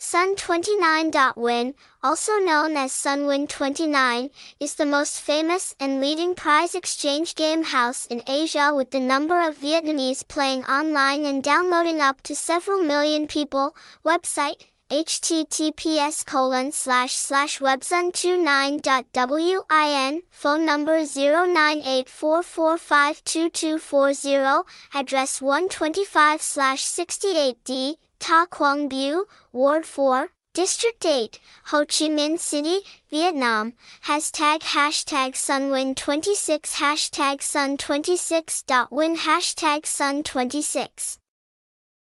Sun29.win, also known as Sunwin29, is the most famous and leading prize exchange game house in Asia with the number of Vietnamese playing online and downloading up to several million people. Website https colon slash slash websun29.win, phone number 0984452240, address 125 slash 68D, Ta Quang Bu, Ward 4, District 8, Ho Chi Minh City, Vietnam. Hashtag hashtag Sunwin26 hashtag Sun26.win hashtag Sun26